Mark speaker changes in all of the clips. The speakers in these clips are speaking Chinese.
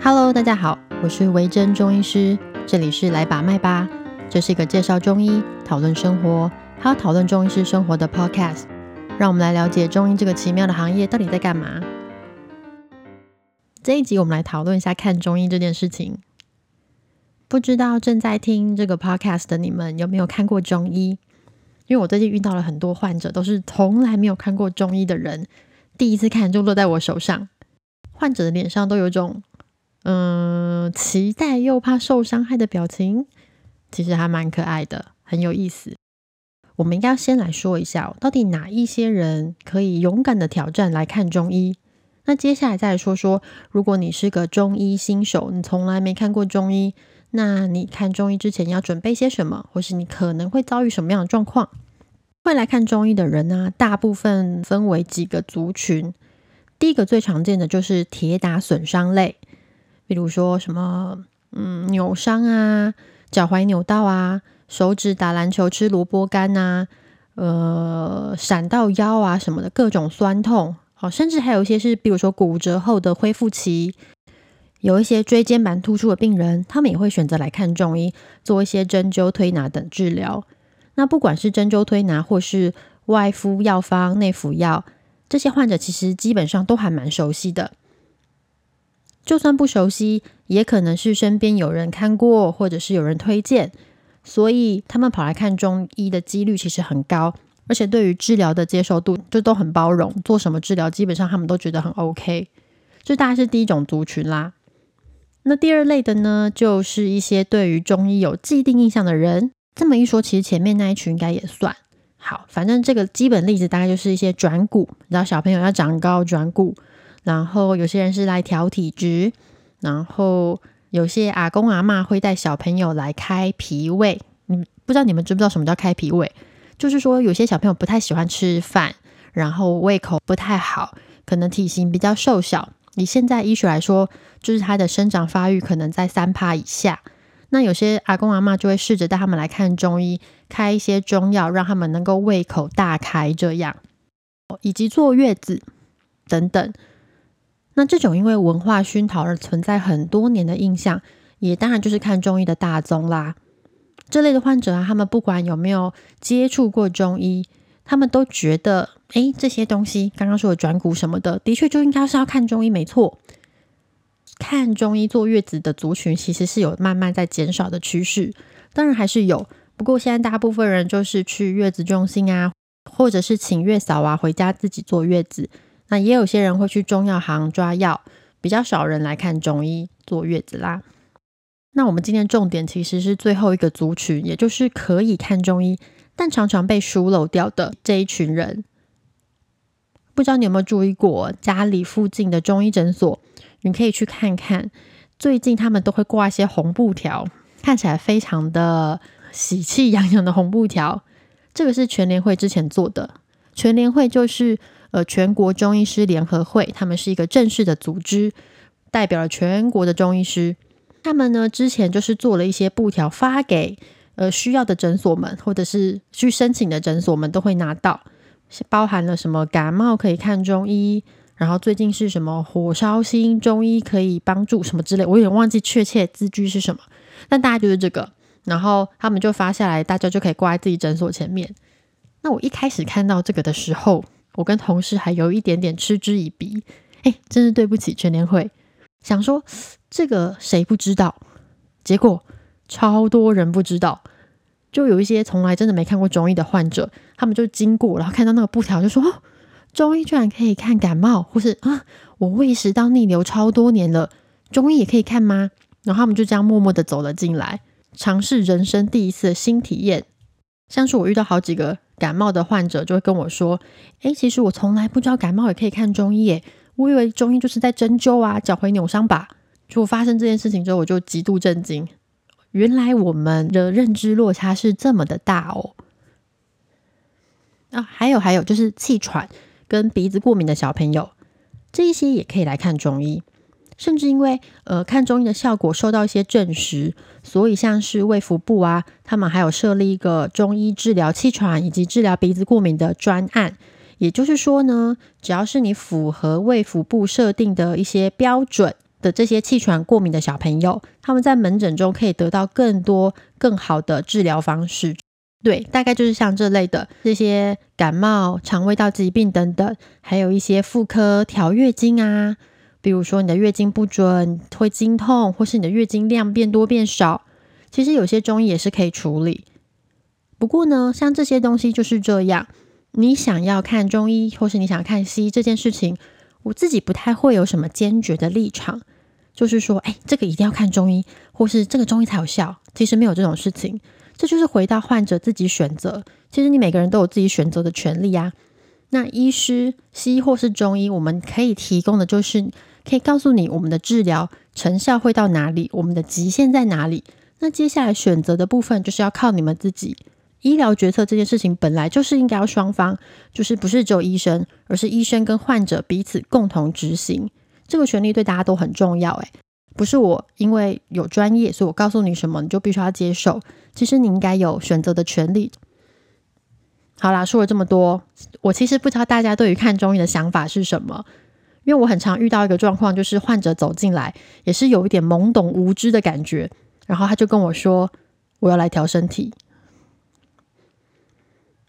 Speaker 1: Hello，大家好，我是维珍中医师，这里是来把脉吧，这是一个介绍中医、讨论生活，还有讨论中医师生活的 Podcast。让我们来了解中医这个奇妙的行业到底在干嘛。这一集我们来讨论一下看中医这件事情。不知道正在听这个 Podcast 的你们有没有看过中医？因为我最近遇到了很多患者，都是从来没有看过中医的人，第一次看就落在我手上。患者的脸上都有种嗯期待又怕受伤害的表情，其实还蛮可爱的，很有意思。我们应该要先来说一下，到底哪一些人可以勇敢的挑战来看中医？那接下来再说说，如果你是个中医新手，你从来没看过中医。那你看中医之前要准备些什么，或是你可能会遭遇什么样的状况？会来看中医的人呢，大部分分为几个族群。第一个最常见的就是铁打损伤类，比如说什么嗯扭伤啊、脚踝扭到啊、手指打篮球吃萝卜干啊、呃闪到腰啊什么的各种酸痛，好，甚至还有一些是比如说骨折后的恢复期。有一些椎间盘突出的病人，他们也会选择来看中医，做一些针灸、推拿等治疗。那不管是针灸、推拿，或是外敷药方、内服药，这些患者其实基本上都还蛮熟悉的。就算不熟悉，也可能是身边有人看过，或者是有人推荐，所以他们跑来看中医的几率其实很高。而且对于治疗的接受度，就都很包容，做什么治疗基本上他们都觉得很 OK。这大概是第一种族群啦。那第二类的呢，就是一些对于中医有既定印象的人。这么一说，其实前面那一群应该也算好。反正这个基本例子大概就是一些转骨，你知道小朋友要长高转骨，然后有些人是来调体质，然后有些阿公阿妈会带小朋友来开脾胃。嗯不知道你们知不知道什么叫开脾胃？就是说有些小朋友不太喜欢吃饭，然后胃口不太好，可能体型比较瘦小。以现在医学来说，就是他的生长发育可能在三趴以下。那有些阿公阿妈就会试着带他们来看中医，开一些中药，让他们能够胃口大开，这样，以及坐月子等等。那这种因为文化熏陶而存在很多年的印象，也当然就是看中医的大宗啦。这类的患者啊，他们不管有没有接触过中医。他们都觉得，哎，这些东西刚刚说的转骨什么的，的确就应该是要看中医，没错。看中医坐月子的族群其实是有慢慢在减少的趋势，当然还是有，不过现在大部分人就是去月子中心啊，或者是请月嫂啊回家自己坐月子。那也有些人会去中药行抓药，比较少人来看中医坐月子啦。那我们今天重点其实是最后一个族群，也就是可以看中医。但常常被疏漏掉的这一群人，不知道你有没有注意过家里附近的中医诊所？你可以去看看，最近他们都会挂一些红布条，看起来非常的喜气洋洋的红布条。这个是全联会之前做的，全联会就是呃全国中医师联合会，他们是一个正式的组织，代表了全国的中医师。他们呢之前就是做了一些布条发给。呃，需要的诊所们，或者是去申请的诊所们都会拿到，包含了什么感冒可以看中医，然后最近是什么火烧心中医可以帮助什么之类，我有点忘记确切字句是什么，但大概就是这个，然后他们就发下来，大家就可以挂在自己诊所前面。那我一开始看到这个的时候，我跟同事还有一点点嗤之以鼻，哎，真是对不起全年会，想说这个谁不知道，结果。超多人不知道，就有一些从来真的没看过中医的患者，他们就经过，然后看到那个布条，就说：“哦，中医居然可以看感冒，或是啊，我胃食道逆流超多年了，中医也可以看吗？”然后他们就这样默默的走了进来，尝试人生第一次的新体验。像是我遇到好几个感冒的患者，就会跟我说：“诶，其实我从来不知道感冒也可以看中医，耶，我以为中医就是在针灸啊，脚踝扭伤吧。”就发生这件事情之后，我就极度震惊。原来我们的认知落差是这么的大哦！啊，还有还有，就是气喘跟鼻子过敏的小朋友，这一些也可以来看中医。甚至因为呃看中医的效果受到一些证实，所以像是卫福部啊，他们还有设立一个中医治疗气喘以及治疗鼻子过敏的专案。也就是说呢，只要是你符合卫福部设定的一些标准，的这些气喘过敏的小朋友，他们在门诊中可以得到更多更好的治疗方式。对，大概就是像这类的这些感冒、肠胃道疾病等等，还有一些妇科调月经啊，比如说你的月经不准、会经痛，或是你的月经量变多变少，其实有些中医也是可以处理。不过呢，像这些东西就是这样，你想要看中医，或是你想看西医这件事情，我自己不太会有什么坚决的立场，就是说，哎，这个一定要看中医，或是这个中医才有效，其实没有这种事情。这就是回到患者自己选择。其实你每个人都有自己选择的权利啊。那医师、西医或是中医，我们可以提供的就是可以告诉你我们的治疗成效会到哪里，我们的极限在哪里。那接下来选择的部分就是要靠你们自己。医疗决策这件事情本来就是应该要双方，就是不是只有医生，而是医生跟患者彼此共同执行。这个权利对大家都很重要。诶，不是我因为有专业，所以我告诉你什么，你就必须要接受。其实你应该有选择的权利。好啦，说了这么多，我其实不知道大家对于看中医的想法是什么，因为我很常遇到一个状况，就是患者走进来也是有一点懵懂无知的感觉，然后他就跟我说：“我要来调身体。”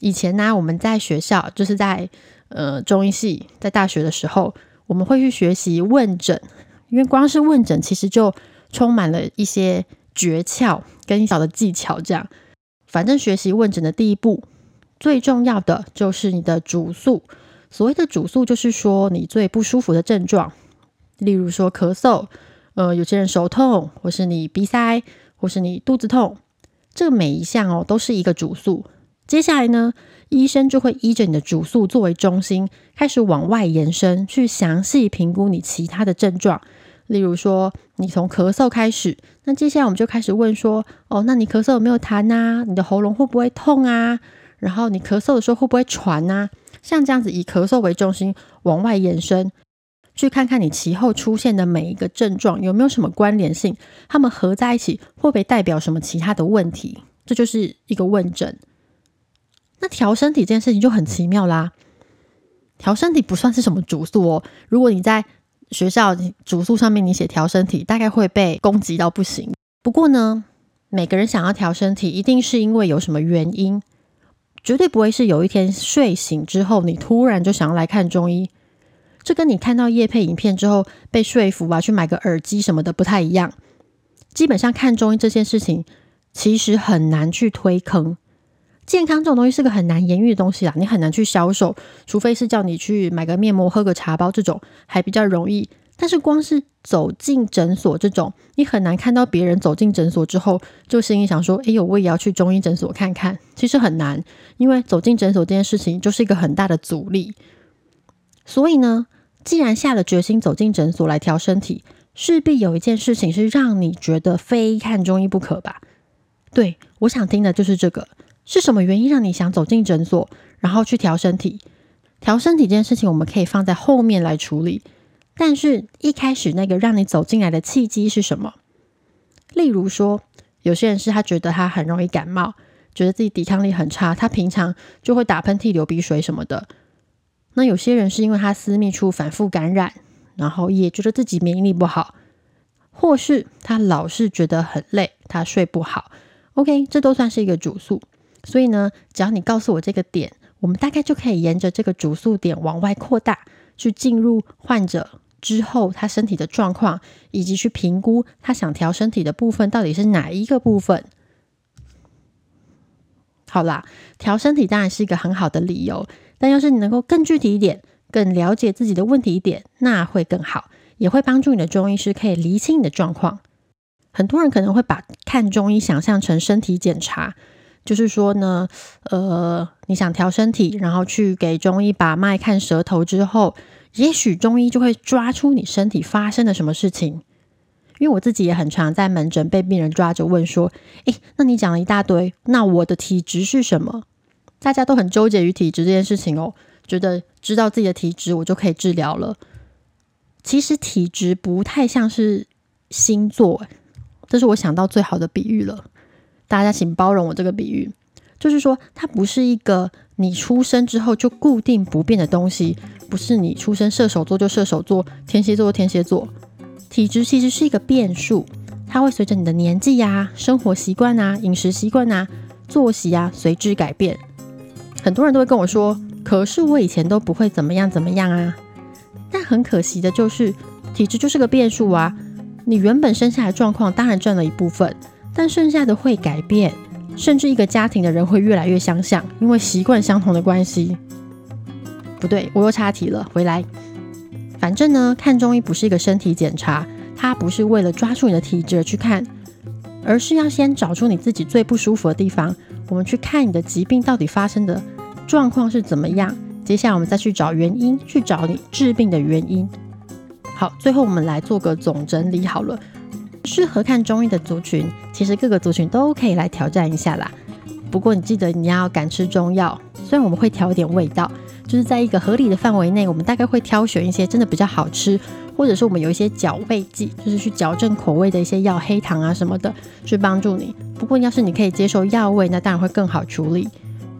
Speaker 1: 以前呢，我们在学校就是在呃中医系在大学的时候，我们会去学习问诊，因为光是问诊其实就充满了一些。诀窍跟小的技巧，这样，反正学习问诊的第一步，最重要的就是你的主诉。所谓的主诉，就是说你最不舒服的症状，例如说咳嗽，呃，有些人手痛，或是你鼻塞，或是你肚子痛，这每一项哦，都是一个主诉。接下来呢，医生就会依着你的主诉作为中心，开始往外延伸，去详细评估你其他的症状。例如说，你从咳嗽开始，那接下来我们就开始问说，哦，那你咳嗽有没有痰啊？你的喉咙会不会痛啊？然后你咳嗽的时候会不会喘啊？像这样子以咳嗽为中心往外延伸，去看看你其后出现的每一个症状有没有什么关联性，他们合在一起会不会代表什么其他的问题？这就是一个问诊。那调身体这件事情就很奇妙啦，调身体不算是什么主诉哦，如果你在。学校主诉上面你写调身体，大概会被攻击到不行。不过呢，每个人想要调身体，一定是因为有什么原因，绝对不会是有一天睡醒之后，你突然就想要来看中医。这跟你看到叶配影片之后被说服吧，去买个耳机什么的不太一样。基本上看中医这件事情，其实很难去推坑。健康这种东西是个很难言喻的东西啦，你很难去销售，除非是叫你去买个面膜、喝个茶包这种还比较容易。但是光是走进诊所这种，你很难看到别人走进诊所之后就心里想说：“哎呦，我也要去中医诊所看看。”其实很难，因为走进诊所这件事情就是一个很大的阻力。所以呢，既然下了决心走进诊所来调身体，势必有一件事情是让你觉得非看中医不可吧？对我想听的就是这个。是什么原因让你想走进诊所，然后去调身体？调身体这件事情，我们可以放在后面来处理。但是，一开始那个让你走进来的契机是什么？例如说，有些人是他觉得他很容易感冒，觉得自己抵抗力很差，他平常就会打喷嚏、流鼻水什么的。那有些人是因为他私密处反复感染，然后也觉得自己免疫力不好，或是他老是觉得很累，他睡不好。OK，这都算是一个主诉。所以呢，只要你告诉我这个点，我们大概就可以沿着这个主诉点往外扩大，去进入患者之后他身体的状况，以及去评估他想调身体的部分到底是哪一个部分。好啦，调身体当然是一个很好的理由，但要是你能够更具体一点，更了解自己的问题一点，那会更好，也会帮助你的中医师可以厘清你的状况。很多人可能会把看中医想象成身体检查。就是说呢，呃，你想调身体，然后去给中医把脉、看舌头之后，也许中医就会抓出你身体发生了什么事情。因为我自己也很常在门诊被病人抓着问说：“诶，那你讲了一大堆，那我的体质是什么？”大家都很纠结于体质这件事情哦，觉得知道自己的体质，我就可以治疗了。其实体质不太像是星座，这是我想到最好的比喻了。大家请包容我这个比喻，就是说它不是一个你出生之后就固定不变的东西，不是你出生射手座就射手座，天蝎座天蝎座，体质其实是一个变数，它会随着你的年纪呀、生活习惯啊、饮食习惯啊、作息啊随之改变。很多人都会跟我说：“可是我以前都不会怎么样怎么样啊。”但很可惜的就是，体质就是个变数啊。你原本生下来状况当然占了一部分，但剩下的会改变，甚至一个家庭的人会越来越相像，因为习惯相同的关系。不对，我又岔题了，回来。反正呢，看中医不是一个身体检查，它不是为了抓住你的体质而去看，而是要先找出你自己最不舒服的地方，我们去看你的疾病到底发生的状况是怎么样。接下来我们再去找原因，去找你治病的原因。好，最后我们来做个总整理好了。适合看中医的族群，其实各个族群都可以来挑战一下啦。不过你记得你要敢吃中药，虽然我们会调一点味道。就是在一个合理的范围内，我们大概会挑选一些真的比较好吃，或者是我们有一些矫味剂，就是去矫正口味的一些药，黑糖啊什么的，去帮助你。不过要是你可以接受药味，那当然会更好处理。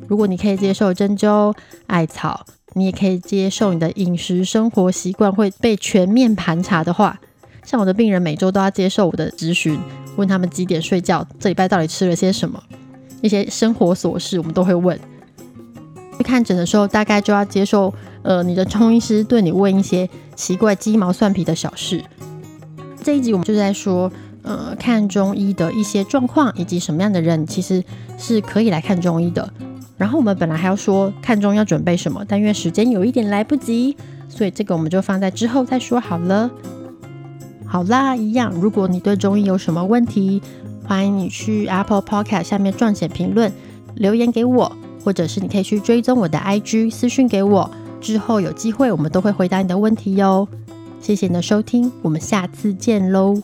Speaker 1: 如果你可以接受针灸、艾草，你也可以接受你的饮食生活习惯会被全面盘查的话，像我的病人每周都要接受我的咨询，问他们几点睡觉，这礼拜到底吃了些什么，一些生活琐事我们都会问。看诊的时候，大概就要接受，呃，你的中医师对你问一些奇怪鸡毛蒜皮的小事。这一集我们就在说，呃，看中医的一些状况，以及什么样的人其实是可以来看中医的。然后我们本来还要说看中医要准备什么，但因为时间有一点来不及，所以这个我们就放在之后再说好了。好啦，一样，如果你对中医有什么问题，欢迎你去 Apple Podcast 下面撰写评论留言给我。或者是你可以去追踪我的 IG 私讯给我，之后有机会我们都会回答你的问题哟。谢谢你的收听，我们下次见喽。